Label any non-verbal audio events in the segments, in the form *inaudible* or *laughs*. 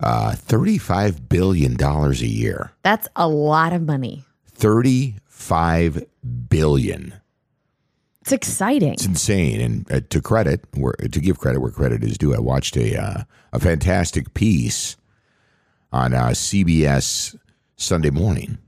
uh, $35 billion a year. That's a lot of money. 35 billion. It's exciting. It's insane. And uh, to credit, where, to give credit where credit is due, I watched a uh, a fantastic piece on uh, CBS Sunday morning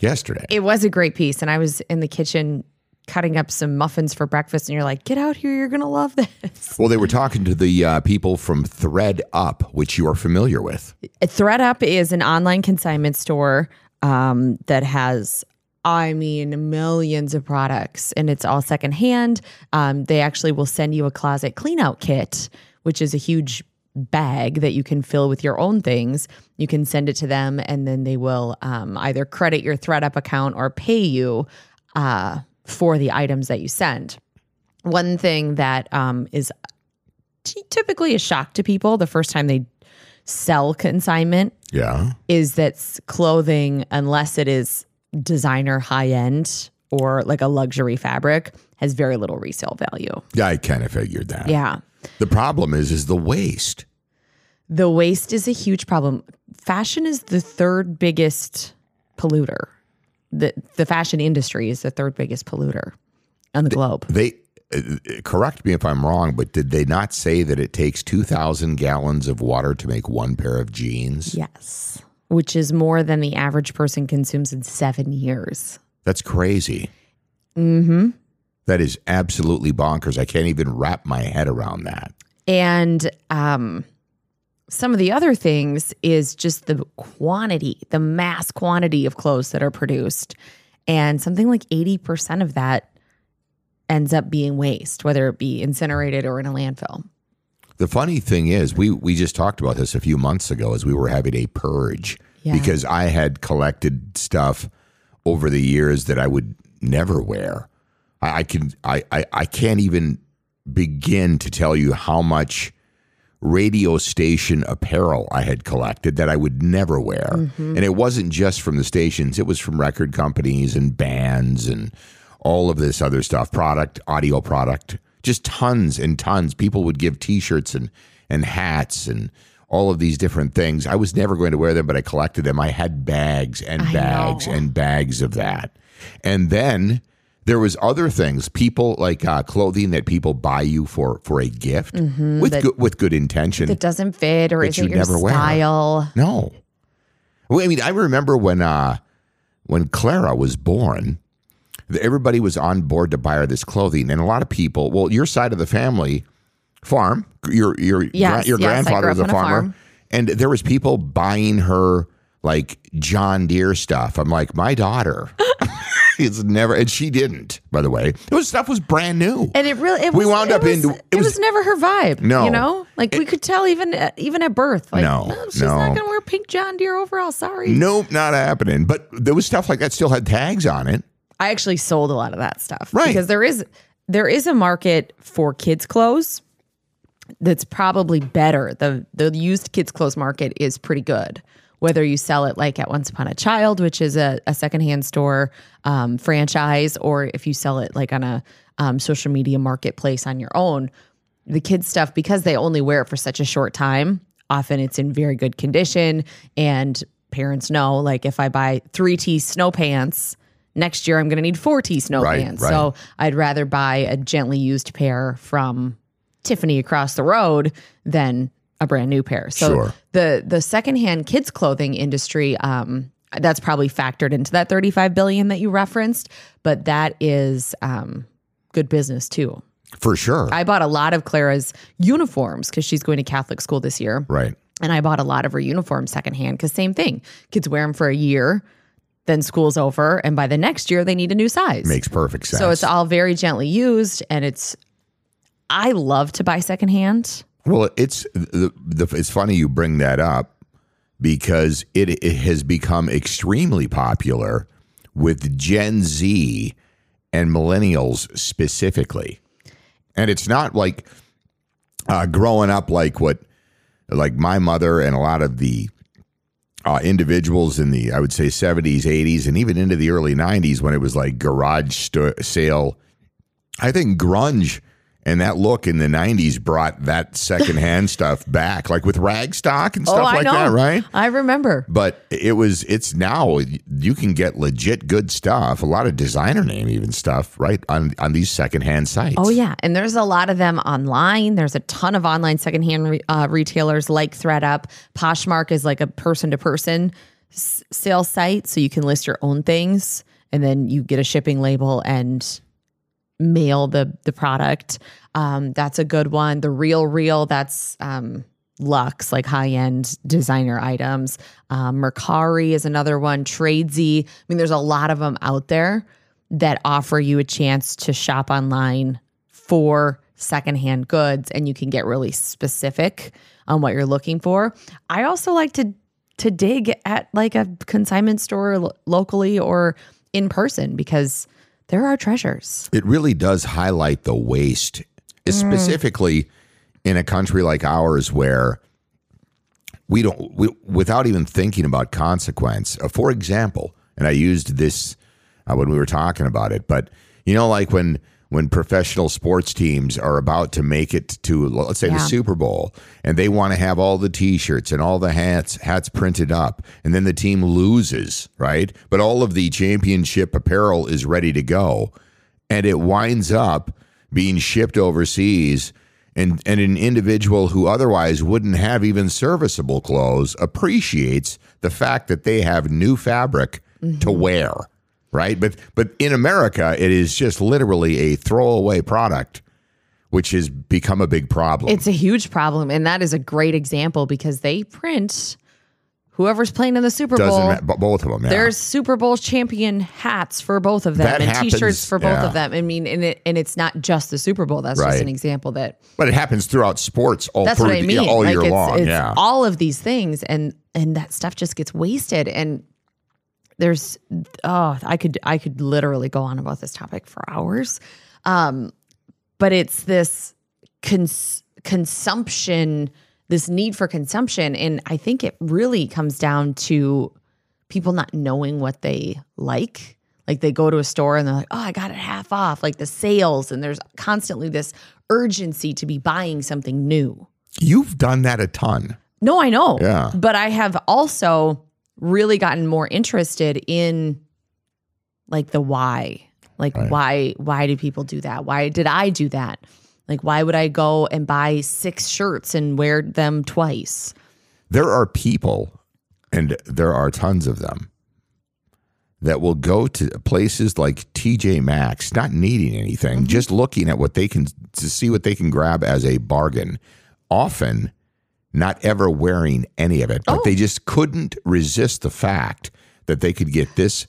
yesterday. It was a great piece. And I was in the kitchen cutting up some muffins for breakfast, and you're like, get out here. You're going to love this. Well, they were talking to the uh, people from Thread Up, which you are familiar with. ThredUp is an online consignment store um, that has, I mean, millions of products, and it's all secondhand. Um, they actually will send you a closet clean out kit, which is a huge bag that you can fill with your own things. You can send it to them, and then they will um, either credit your ThredUp account or pay you uh, for the items that you send. One thing that um, is t- typically a shock to people the first time they sell consignment Yeah. is that clothing, unless it is designer high end or like a luxury fabric, has very little resale value. Yeah, I kind of figured that. Yeah. The problem is, is the waste. The waste is a huge problem. Fashion is the third biggest polluter. The the fashion industry is the third biggest polluter on the globe. They uh, correct me if I'm wrong, but did they not say that it takes 2,000 gallons of water to make one pair of jeans? Yes. Which is more than the average person consumes in seven years. That's crazy. Mm-hmm. is absolutely bonkers. I can't even wrap my head around that. And um, some of the other things is just the quantity, the mass quantity of clothes that are produced. And something like 80% of that ends up being waste, whether it be incinerated or in a landfill. The funny thing is, we we just talked about this a few months ago as we were having a purge Yeah. because I had collected stuff over the years that I would never wear. I, I can I, I I can't even begin to tell you how much radio station apparel I had collected that I would never wear. Mm-hmm. And it wasn't just from the stations, it was from record companies and bands and all of this other stuff, product, audio product, just tons and tons. People would give t-shirts and and hats and all of these different things. I was never going to wear them, but I collected them. I had bags and I bags know. and bags of that. And then there was other things, people like uh, clothing that people buy you for for a gift with good, with good intention. That doesn't fit or That isn't you your never wear. style. No. Well, I mean, I remember when uh, when Clara was born, everybody was on board to buy her this clothing, and a lot of people. Well, your side of the family farm. Your your Yes, your yes, grandfather was a on a farmer, farm. and there was people buying her like John Deere stuff. I'm like, my daughter. *laughs* It's never, and she didn't. By the way, it was stuff was brand new. And it really, it We was, wound it up was, in- It, it was, was- never her vibe. No. you know, like we could tell even uh, even at birth. Like, No, "Oh, she's no. not going to wear pink John Deere overall. Sorry. Nope, not happening. But there was stuff like that still had tags on it. I actually sold a lot of that stuff. Right. Because there is there is a market for kids clothes that's probably better. The the used kids clothes market is pretty good. Whether you sell it like at Once Upon a Child, which is a, a secondhand store um, franchise, or if you sell it like on a um, social media marketplace on your own, the kids stuff because they only wear it for such a short time often it's in very good condition and parents know like if i buy 3t snow pants next year i'm going to need 4t snow Right, pants right. so i'd rather buy a gently used pair from tiffany across the road than a brand new pair so Sure. the the secondhand kids clothing industry um that's probably factored into that 35 billion that you referenced but that is um good business too For sure. I bought a lot of Clara's uniforms because she's going to Catholic school this year. right. And I bought a lot of her uniforms secondhand because same thing. Kids wear them for a year, then school's over, and by the next year they need a new size. Makes perfect sense. so it's all very gently used, and it's. I love to buy secondhand. Well, it's the, the it's funny you bring that up because it, it has become extremely popular with Gen Z and millennials specifically. And it's not like uh, growing up like what, like my mother and a lot of the uh, individuals in the, I would say, 70s, 80s, and even into the early 90s when it was like garage sto- sale. I think grunge and that look in the 90s brought that secondhand *laughs* stuff back, like with Ragstock and stuff oh, like know. that, right? I remember. But it was, it's now, you can get legit good stuff, a lot of designer name even stuff, right? On, on these secondhand sites. Oh yeah, and there's a lot of them online. There's a ton of online secondhand re- uh, retailers like ThredUp. Poshmark is like a person-to-person s- sales site, so you can list your own things, and then you get a shipping label and mail the the product. Um, that's a good one. The Real Real, that's um, luxe, like high end designer items. Um, Mercari is another one. Tradesy. I mean, there's a lot of them out there that offer you a chance to shop online for secondhand goods, and you can get really specific on what you're looking for. I also like to to dig at like a consignment store lo- locally or in person because there are treasures. it really does highlight the waste, specifically in a country like ours where we don't, we, without even thinking about consequence. Uh, for example, and I used this uh, when we were talking about it, but you know, like when when professional sports teams are about to make it to let's say the Super Bowl and they want to have all the t-shirts and all the hats hats printed up and then the team loses, right? But all of the championship apparel is ready to go and it winds up being shipped overseas and and an individual who otherwise wouldn't have even serviceable clothes appreciates the fact that they have new fabric to mm-hmm. wear right but but in america it is just literally a throwaway product which has become a big problem It's a huge problem, and that is a great example because they print whoever's playing in the Super doesn't Bowl. ma- both of them yeah. There's Super Bowl champion hats for both of them That and happens, T-shirts for both yeah. of them. I mean, and it and it's not just the Super Bowl. That's Right. just an example that but it happens throughout sports all that's what I the- mean. all like year it's, long it's yeah all of these things, and and that stuff just gets wasted. And there's oh, I could I could literally go on about this topic for hours. Um, but it's this cons- consumption, this need for consumption, and I think it really comes down to people not knowing what they like. Like they go to a store and they're like, "Oh, I got it half off." Like the sales, and there's constantly this urgency to be buying something new. you've done that a ton No, I know. Yeah. But I have also really gotten more interested in like the why. Like why why do people do that? Why did I do that? Like why would I go and buy six shirts and wear them twice? there are people, and there are tons of them, that will go to places like TJ Maxx, not needing anything, mm-hmm. just looking at what they can to see what they can grab as a bargain. Often, not ever wearing any of it, but they just couldn't resist the fact that they could get this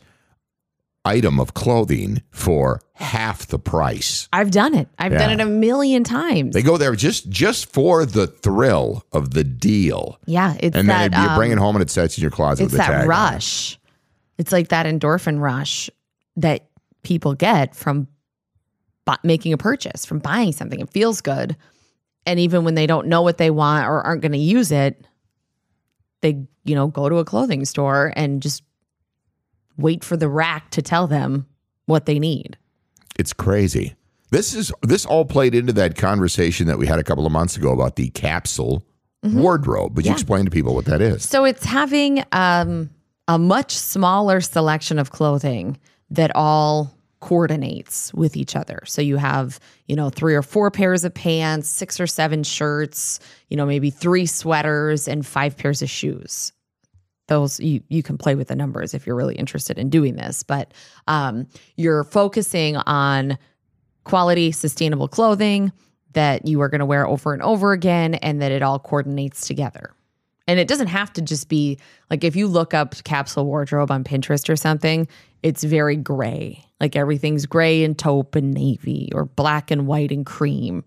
item of clothing for half the price. I've done it. I've done it a million times. They go there just just for the thrill of the deal. yeah, it's And that then you um, bring it home and it sits in your closet it's with a tag. that rush. It's like that endorphin rush that people get from bu- making a purchase, from buying something. It feels good. And even when they don't know what they want or aren't going to use it, they, you know, go to a clothing store and just wait for the rack to tell them what they need. It's crazy. This is this all played into that conversation that we had a couple of months ago about the capsule wardrobe. Would you Mm-hmm. Explain to people what that is? So it's having um, a much smaller selection of clothing that all coordinates with each other. So you have, you know, three or four pairs of pants, six or seven shirts, you know, maybe three sweaters and five pairs of shoes. Those you you can play with the numbers if you're really interested in doing this, but um, you're focusing on quality, sustainable clothing that you are going to wear over and over again, and that it all coordinates together. And it doesn't have to just be like if you look up capsule wardrobe on Pinterest or something, it's very gray. Like everything's gray and taupe and navy or black and white and cream.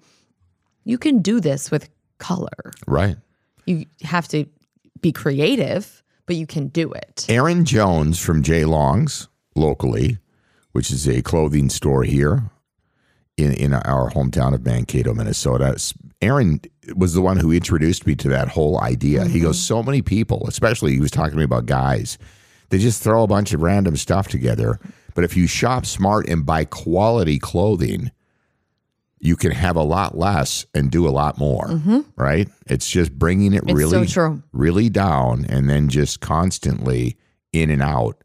You can do this with color. Right. You have to be creative, but you can do it. Aaron Jones from J Long's locally, which is a clothing store here in, in our hometown of Mankato, Minnesota. Aaron was the one who introduced me to that whole idea. He goes, mm-hmm. so many people, especially he was talking to me about guys, they just throw a bunch of random stuff together. But if you shop smart and buy quality clothing, you can have a lot less and do a lot more, mm-hmm. right? It's just bringing it It's really, so really down and then just constantly in and out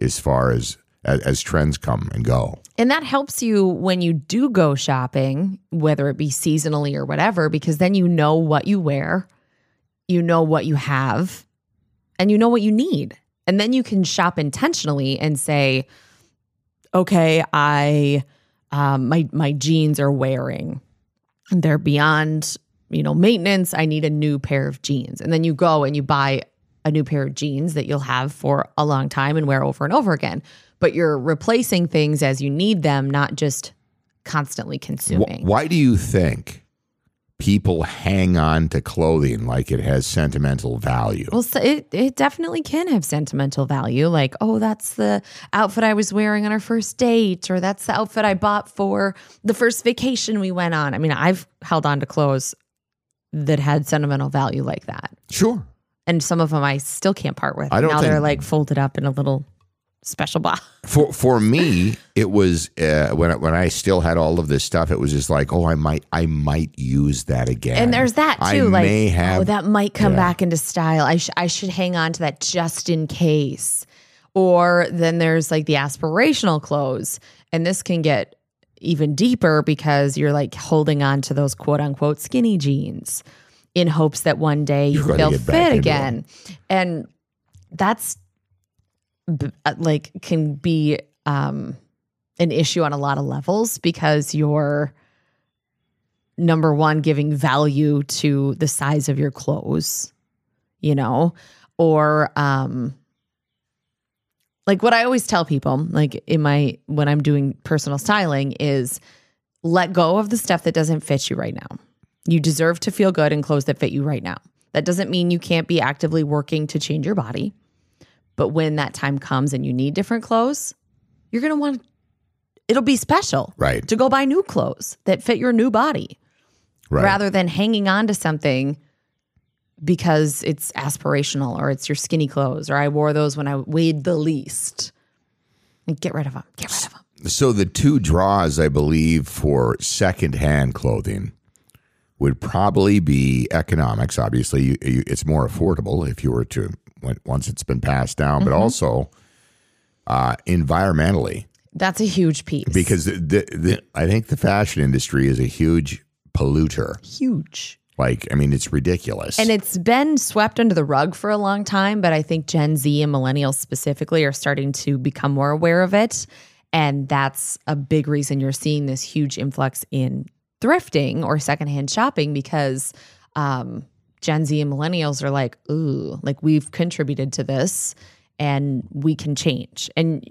as far as, as as trends come and go. And that helps you when you do go shopping, whether it be seasonally or whatever, because then you know what you wear, you know what you have, and you know what you need. And then you can shop intentionally and say, okay, I um, my my jeans are wearing. They're beyond, you know, maintenance. I need a new pair of jeans. And then you go and you buy a new pair of jeans that you'll have for a long time and wear over and over again. But you're replacing things as you need them, not just constantly consuming. why do you think people hang on to clothing like it has sentimental value? Well, so it, it definitely can have sentimental value. Like, oh, that's the outfit I was wearing on our first date, or that's the outfit I bought for the first vacation we went on. I mean, I've held on to clothes that had sentimental value like that. Sure. And some of them I still can't part with. I don't now they're like folded up in a little special box. For for me, it was uh, when I, when I still had all of this stuff. It was just like, oh, I might I might use that again. And there's that I too. like, may have oh, that might come yeah. back into style. I, sh- I should hang on to that just in case. Or then there's like the aspirational clothes. And this can get even deeper because you're like holding on to those quote unquote skinny jeans in hopes that one day you You're feel fit again. And that's like can be um, an issue on a lot of levels because you're number one giving value to the size of your clothes you know? Or um like what i always tell people like in my when i'm doing personal styling is let go of the stuff that doesn't fit you right now. You deserve to feel good in clothes that fit you right now. That doesn't mean you can't be actively working to change your body but when that time comes and you need different clothes you're going to want it'll be special right, to go buy new clothes that fit your new body right. rather than hanging on to something because it's aspirational or it's your skinny clothes or I wore those when I weighed the least. Like, Get rid of them. Get rid of them. So the two draws, I believe, for secondhand clothing would probably be economics. Obviously, you, you, it's more affordable if you were to once it's been passed down, Mm-hmm. but also uh, environmentally, That's a huge piece. because the, the, the, I think the fashion industry is a huge polluter. huge. Like, I mean, it's ridiculous. And it's been swept under the rug for a long time, but I think Gen Z and millennials specifically are starting to become more aware of it. And that's a big reason you're seeing this huge influx in thrifting or secondhand shopping because um, Gen Z and millennials are like, ooh, like we've contributed to this and we can change. And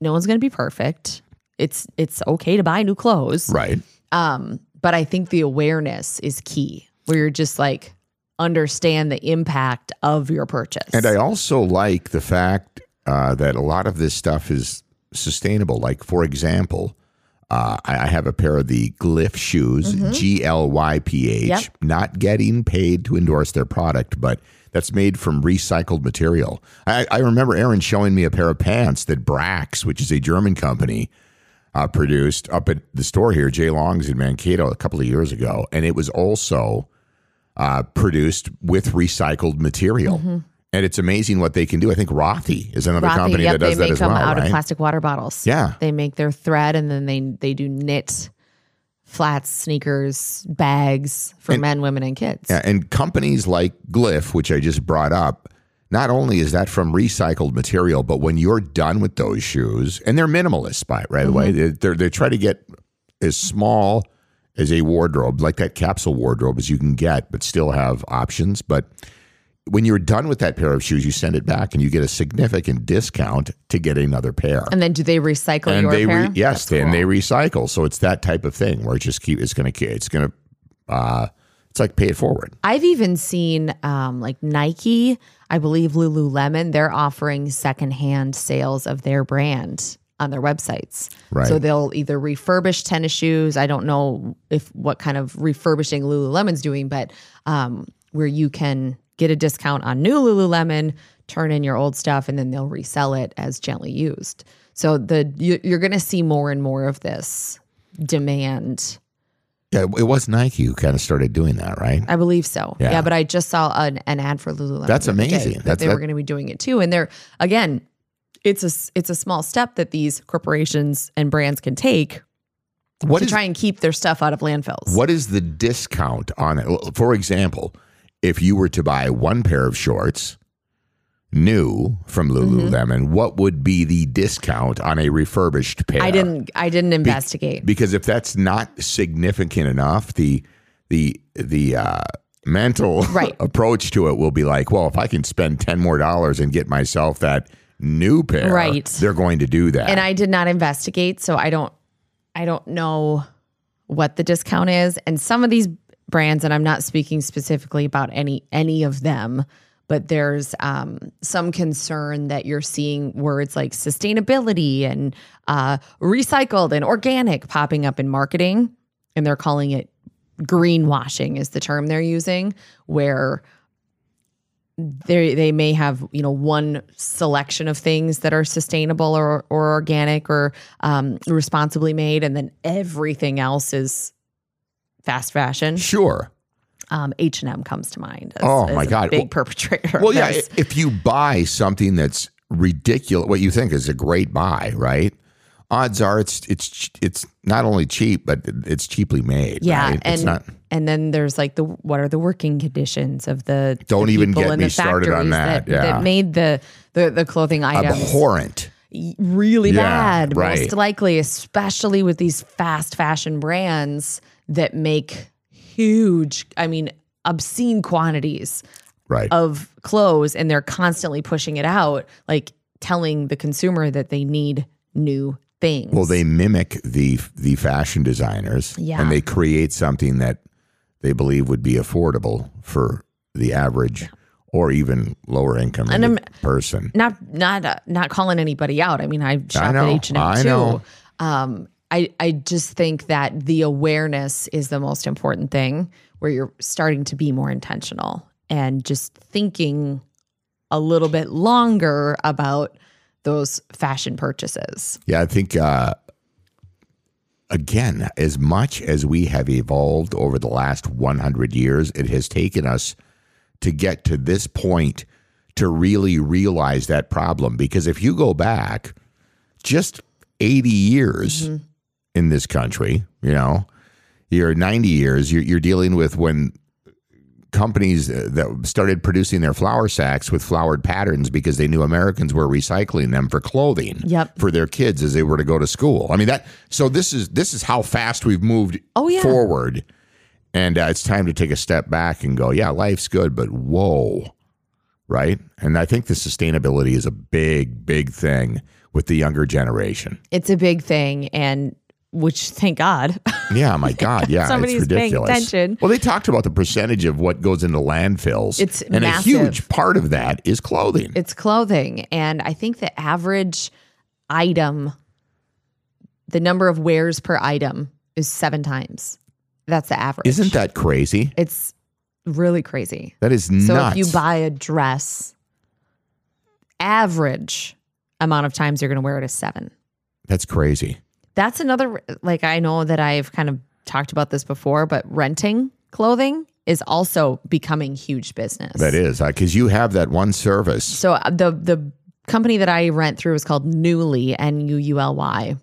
no one's going to be perfect. It's it's okay to buy new clothes. right. Um, but I think the awareness is key, where you're just like understand the impact of your purchase. And I also like the fact uh, that a lot of this stuff is sustainable. Like, for example, uh, I I have a pair of the Glyph shoes, G L Y P H. Mm-hmm. Not getting paid to endorse their product, but that's made from recycled material. I, I remember Aaron showing me a pair of pants that Brax, which is a German company, uh, produced up at the store here, J Long's in Mankato, a couple of years ago, and it was also uh, produced with recycled material. And it's amazing what they can do. I think Rothy is another Rothy, company yep, that does they that make as them well, out right? of plastic water bottles. Yeah. they make their thread and then they they do knit flats, sneakers, bags for men, women, and kids. Yeah, and companies like Glyph, which I just brought up, not only is that from recycled material, but when you're done with those shoes, and they're minimalist, by by the mm-hmm. way, they they try to get as small as a wardrobe, like that capsule wardrobe, as you can get, but still have options. But when you're done with that pair of shoes, you send it back, and you get a significant discount to get another pair. And then do they recycle and your they pair? re- yes, That's then cool. they recycle. So it's that type of thing where it just keep it's going to it's going to uh, It's like pay it forward. I've even seen um, like Nike, I believe Lululemon, they're offering secondhand sales of their brand on their websites. Right. So they'll either refurbish tennis shoes. I don't know if what kind of refurbishing Lululemon's doing, but um, where you can get a discount on new Lululemon, turn in your old stuff, and then they'll resell it as gently used. So the you, you're going to see more and more of this demand. Yeah, it was Nike who kind of started doing that, right? I believe so. Yeah. Yeah, but I just saw an, an ad for Lululemon. That's the other day amazing. that That's- they that- were going to be doing it too, and they're again, it's a it's a small step that these corporations and brands can take What to is try and keep their stuff out of landfills. what is the discount on it? For example, if you were to buy one pair of shorts new from Mm-hmm. Lululemon, what would be the discount on a refurbished pair? I didn't I didn't investigate. because if that's not significant enough, the the the uh, mental *laughs* Right. approach to it will be like, well, if I can spend ten more dollars and get myself that new pair, Right. they're going to do that. and I did not investigate, so I don't I don't know what the discount is. And some of these brands, and I'm not speaking specifically about any any of them, but there's um, some concern that you're seeing words like sustainability and uh, recycled and organic popping up in marketing, and they're calling it greenwashing is the term they're using, where they they may have you know one selection of things that are sustainable or or organic or um, responsibly made, and then everything else is fast fashion. sure. Um, H and M comes to mind. As, Oh, as my a God. big Well- perpetrator. Well, *laughs* yeah. If you buy something that's ridiculous, what you think is a great buy, right? Odds are it's it's it's not only cheap, but it's cheaply made. Yeah, right? it's and not. and then there's like the what are the working conditions of the Don't the even get me started on factories that, yeah. that made the the, the clothing items Abhorrent. really Yeah, bad, right. most likely, especially with these fast fashion brands that make huge, I mean, obscene quantities Right. of clothes and they're constantly pushing it out, like telling the consumer that they need new things. Well, they mimic the the fashion designers, Yeah. and they create something that they believe would be affordable for the average or even lower income And person. not not uh, not calling anybody out. I mean, I shop know, at H and M I too. Um, I I just think that the awareness is the most important thing, where you're starting to be more intentional and just thinking a little bit longer about those fashion purchases. Yeah, I think uh, again, as much as we have evolved over the last 100 years, it has taken us to get to this point to really realize that problem. Because if you go back just 80 years in this country, you know, you're 90 years, you're, you're dealing with when companies uh, that started producing their flour sacks with flowered patterns because they knew Americans were recycling them for clothing Yep. for their kids as they were to go to school. I mean that so this is this is how fast we've moved Oh, yeah. forward. And uh, it's time to take a step back and go, yeah, life's good, but whoa. Right? And I think the sustainability is a big big thing with the younger generation. It's a big thing, and which thank God. Yeah, my *laughs* God, yeah, Somebody's it's paying ridiculous. attention. Well, they talked about the percentage of what goes into landfills. It's and massive. a huge part of that is clothing. it's clothing, and I think the average item, the number of wears per item, is seven times. That's the average. Isn't that crazy? It's really crazy. That is So nuts. if you buy a dress, average amount of times you're going to wear it is seven. That's crazy. That's another, like, I know that I've kind of talked about this before, but renting clothing is also becoming huge business. That is because you have that one service. So uh, the the company that I rent through is called Nuuly, N U U L Y.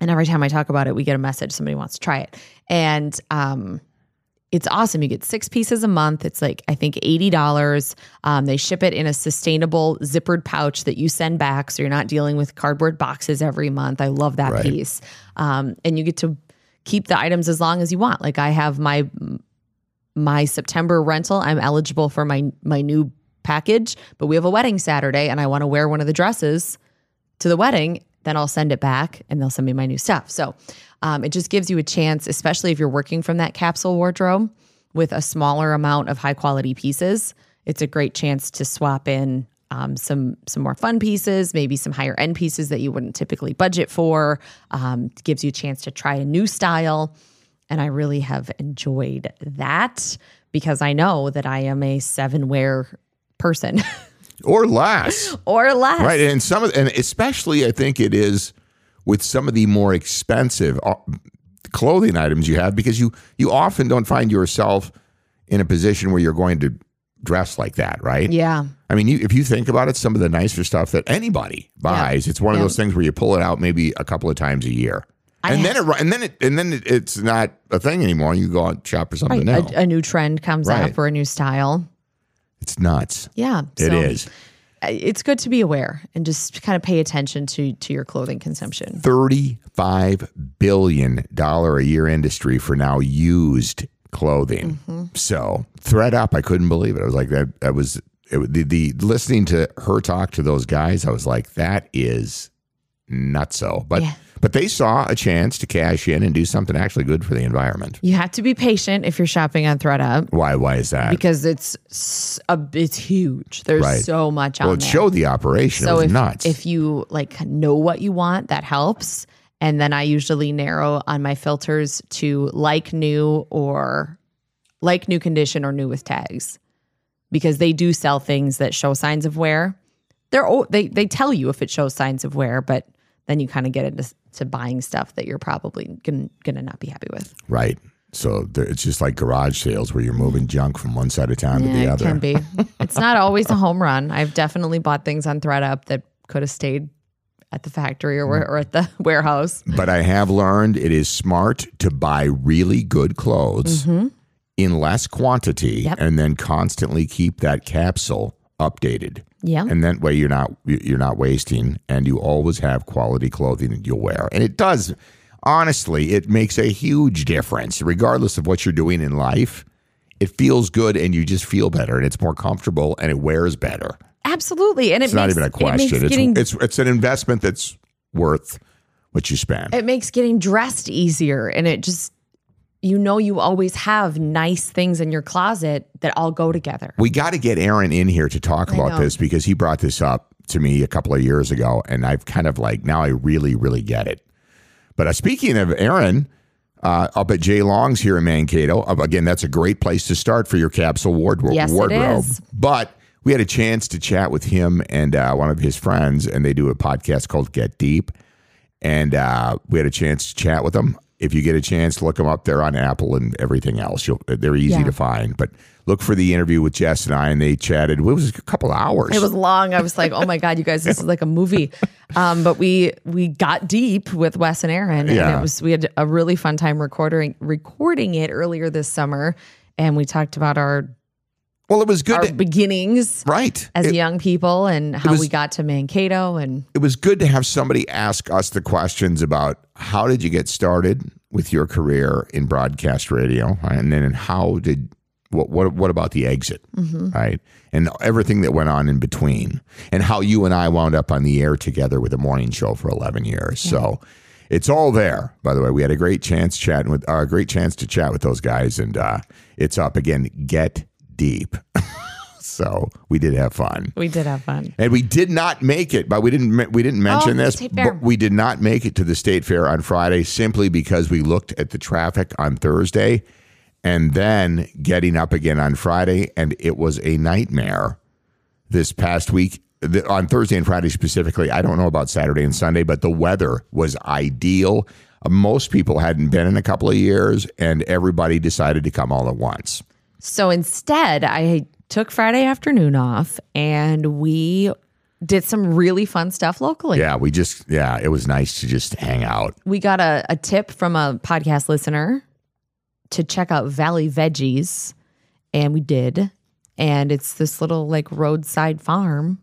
And every time I talk about it, we get a message somebody wants to try it. And um it's awesome. You get six pieces a month. It's like I think eighty dollars. Um, they ship it in a sustainable zippered pouch that you send back, so you're not dealing with cardboard boxes every month. I love that Right. piece. Um, and you get to keep the items as long as you want. Like I have my my September rental, I'm eligible for my my new package, but we have a wedding Saturday and I want to wear one of the dresses to the wedding, then I'll send it back and they'll send me my new stuff. So um, it just gives you a chance, especially if you're working from that capsule wardrobe, with a smaller amount of high quality pieces, it's a great chance to swap in um, some some more fun pieces, maybe some higher end pieces that you wouldn't typically budget for. Um, gives you a chance to try a new style, and I really have enjoyed that because I know that I am a seven wear person *laughs* or less. *laughs* or less. Right, and some of, and especially I think it is with some of the more expensive uh, clothing items you have because you you often don't find yourself in a position where you're going to dress like that, right? Yeah. I mean, you, if you think about it, some of the nicer stuff that anybody buys, it's one of Yeah. those things where you pull it out maybe a couple of times a year, I and then it and then it and then it, it's not a thing anymore. You go out and shop for something Right. new. A, a new trend comes Right. up or a new style. It's nuts. Yeah. It so is. It's good to be aware and just kind of pay attention to to your clothing consumption. $35 billion a year industry for now used clothing. Mm-hmm. So, ThredUp, I couldn't believe it. I was like, that, that was it, the, the listening to her talk to those guys, I was like, that is nutso. But, Yeah. But they saw a chance to cash in and do something actually good for the environment. You have to be patient if you're shopping on ThredUp Why? Why is that? because it's a, it's huge. There's Right. so much on well, it there. showed the operation. so it was if, nuts. if you like know what you want, that helps. And then I usually narrow on my filters to like new or like new condition or new with tags because they do sell things that show signs of wear. They're they they tell you if it shows signs of wear, but then you kind of get into to buying stuff that you're probably gonna, gonna not be happy with. right. So there, it's just like garage sales where you're moving junk from one side of town to the other. it can be. *laughs* it's not always a home run. I've definitely bought things on ThredUp that could have stayed at the factory or, or at the *laughs* warehouse. But I have learned it is smart to buy really good clothes in less quantity Mm-hmm. Yep. and then constantly keep that capsule updated. Yeah. And that way you're not you're not wasting and you always have quality clothing that you'll wear. And it does honestly, it makes a huge difference regardless of what you're doing in life. It feels good and you just feel better and it's more comfortable and it wears better. Absolutely. And it It's makes, not even a It question. makes, It's, getting, it's it's an investment that's worth what you spend. it makes getting dressed easier. And it just, you know, you always have nice things in your closet that all go together. We got to get Aaron in here to talk about know. this because he brought this up to me a couple of years ago, and I've kind of like now I really, really get it. But uh, speaking of Aaron, uh, up at J Long's here in Mankato, uh, again, that's a great place to start for your capsule wardrobe. Yes, it wardrobe. is. But we had a chance to chat with him and uh, one of his friends, and they do a podcast called Get Deep, and uh, we had a chance to chat with them. If you get a chance, to look them up. They're on Apple and everything else. You'll, they're easy Yeah. to find. But look for the interview with Jess and I, and they chatted. It was a couple of hours. It was long. I was like, "Oh my god, you guys, this is like a movie." *laughs* Um, but we we got deep with Wes and Aaron, and Yeah. it was we had a really fun time recording recording it earlier this summer, and we talked about our well, it was good. our to- beginnings right. as It, young people and how was- we got to Mankato, and it was good to have somebody ask us the questions about how did you get started with your career in broadcast radio, and then how did what what what about the exit, Mm-hmm. right? And everything that went on in between, and how you and I wound up on the air together with a morning show for eleven years. So. It's all there. By the way, we had a great chance chatting with, uh, a great chance to chat with those guys, and uh, it's up again. Get deep. *laughs* so we did have fun. we did have fun. And we did not make it, but we didn't we didn't mention Oh, this. But we did not make it to the state fair on Friday simply because we looked at the traffic on Thursday, and then getting up again on Friday, and it was a nightmare. This past week, the, on Thursday and Friday specifically, I don't know about Saturday and Sunday, but the weather was ideal. Most people hadn't been in a couple of years, and everybody decided to come all at once. So instead, I took Friday afternoon off, and we did some really fun stuff locally. Yeah, we just yeah, it was nice to just hang out. we got a, a tip from a podcast listener to check out Valley Veggies, and we did. And it's this little like roadside farm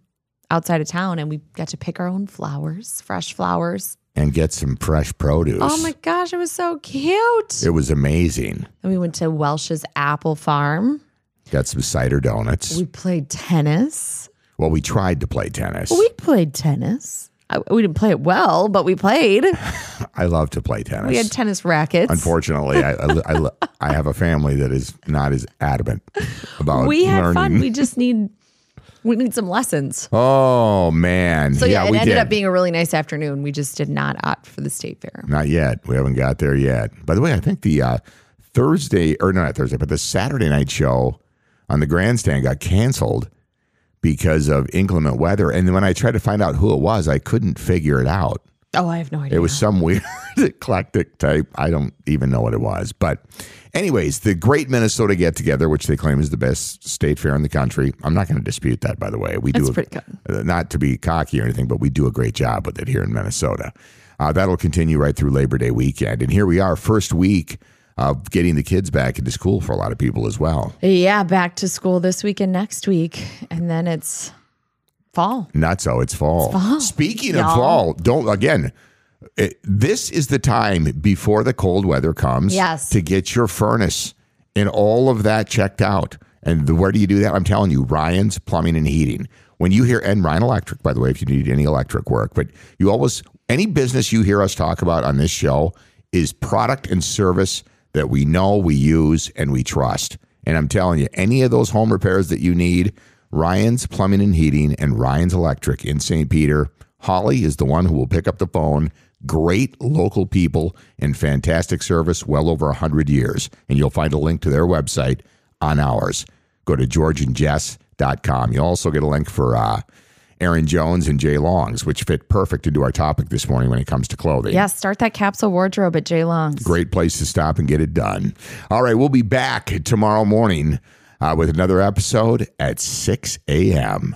outside of town, and we got to pick our own flowers, fresh flowers. And get some fresh produce. Oh my gosh, it was so cute. It was amazing. And we went to Welsh's Apple Farm. Got some cider donuts. We played tennis. well, we tried to play tennis. We played tennis. I, we didn't play it well, but we played. *laughs* I love to play tennis. We had tennis rackets. Unfortunately, I, I, I, *laughs* I have a family that is not as adamant about we had learning. fun. We just need we need some lessons. oh man, So yeah, it we ended did. up being a really nice afternoon. We just did not opt for the state fair. Not yet. We haven't got there yet. By the way, I think the uh, Thursday or no, not Thursday, but the Saturday night show on the grandstand got canceled because of inclement weather. And then when I tried to find out who it was, I couldn't figure it out. Oh, I have no idea. It was some *laughs* weird eclectic type. I don't even know what it was. But, anyways, the Great Minnesota Get Together, which they claim is the best state fair in the country. I'm not going to dispute that, by the way. We That's do a- pretty good. uh, not to be cocky or anything, but we do a great job with it here in Minnesota. Uh, that'll continue right through Labor Day weekend. And here we are, first week of getting the kids back into school for a lot of people as well. yeah, back to school this week and next week, and then it's fall. Not so. It's fall. fall, Speaking of y'all. fall, don't again. It, this is the time before the cold weather comes. Yes. To get your furnace and all of that checked out. And the, where do you do that? I'm telling you, Ryan's Plumbing and Heating. When you hear and Ryan Electric, by the way, if you need any electric work, but you always any business you hear us talk about on this show is product and service that we know, we use, and we trust. And I'm telling you, any of those home repairs that you need, Ryan's Plumbing and Heating and Ryan's Electric in St. Peter. Holly is the one who will pick up the phone. Great local people and fantastic service, well over 100 years. And you'll find a link to their website on ours. Go to georgeandjess.com. You'll also get a link for uh, Aaron Jones and J Longs, which fit perfect into our topic this morning when it comes to clothing. Yeah, start that capsule wardrobe at J Long's. Great place to stop and get it done. All right, we'll be back tomorrow morning uh, with another episode at 6 a.m.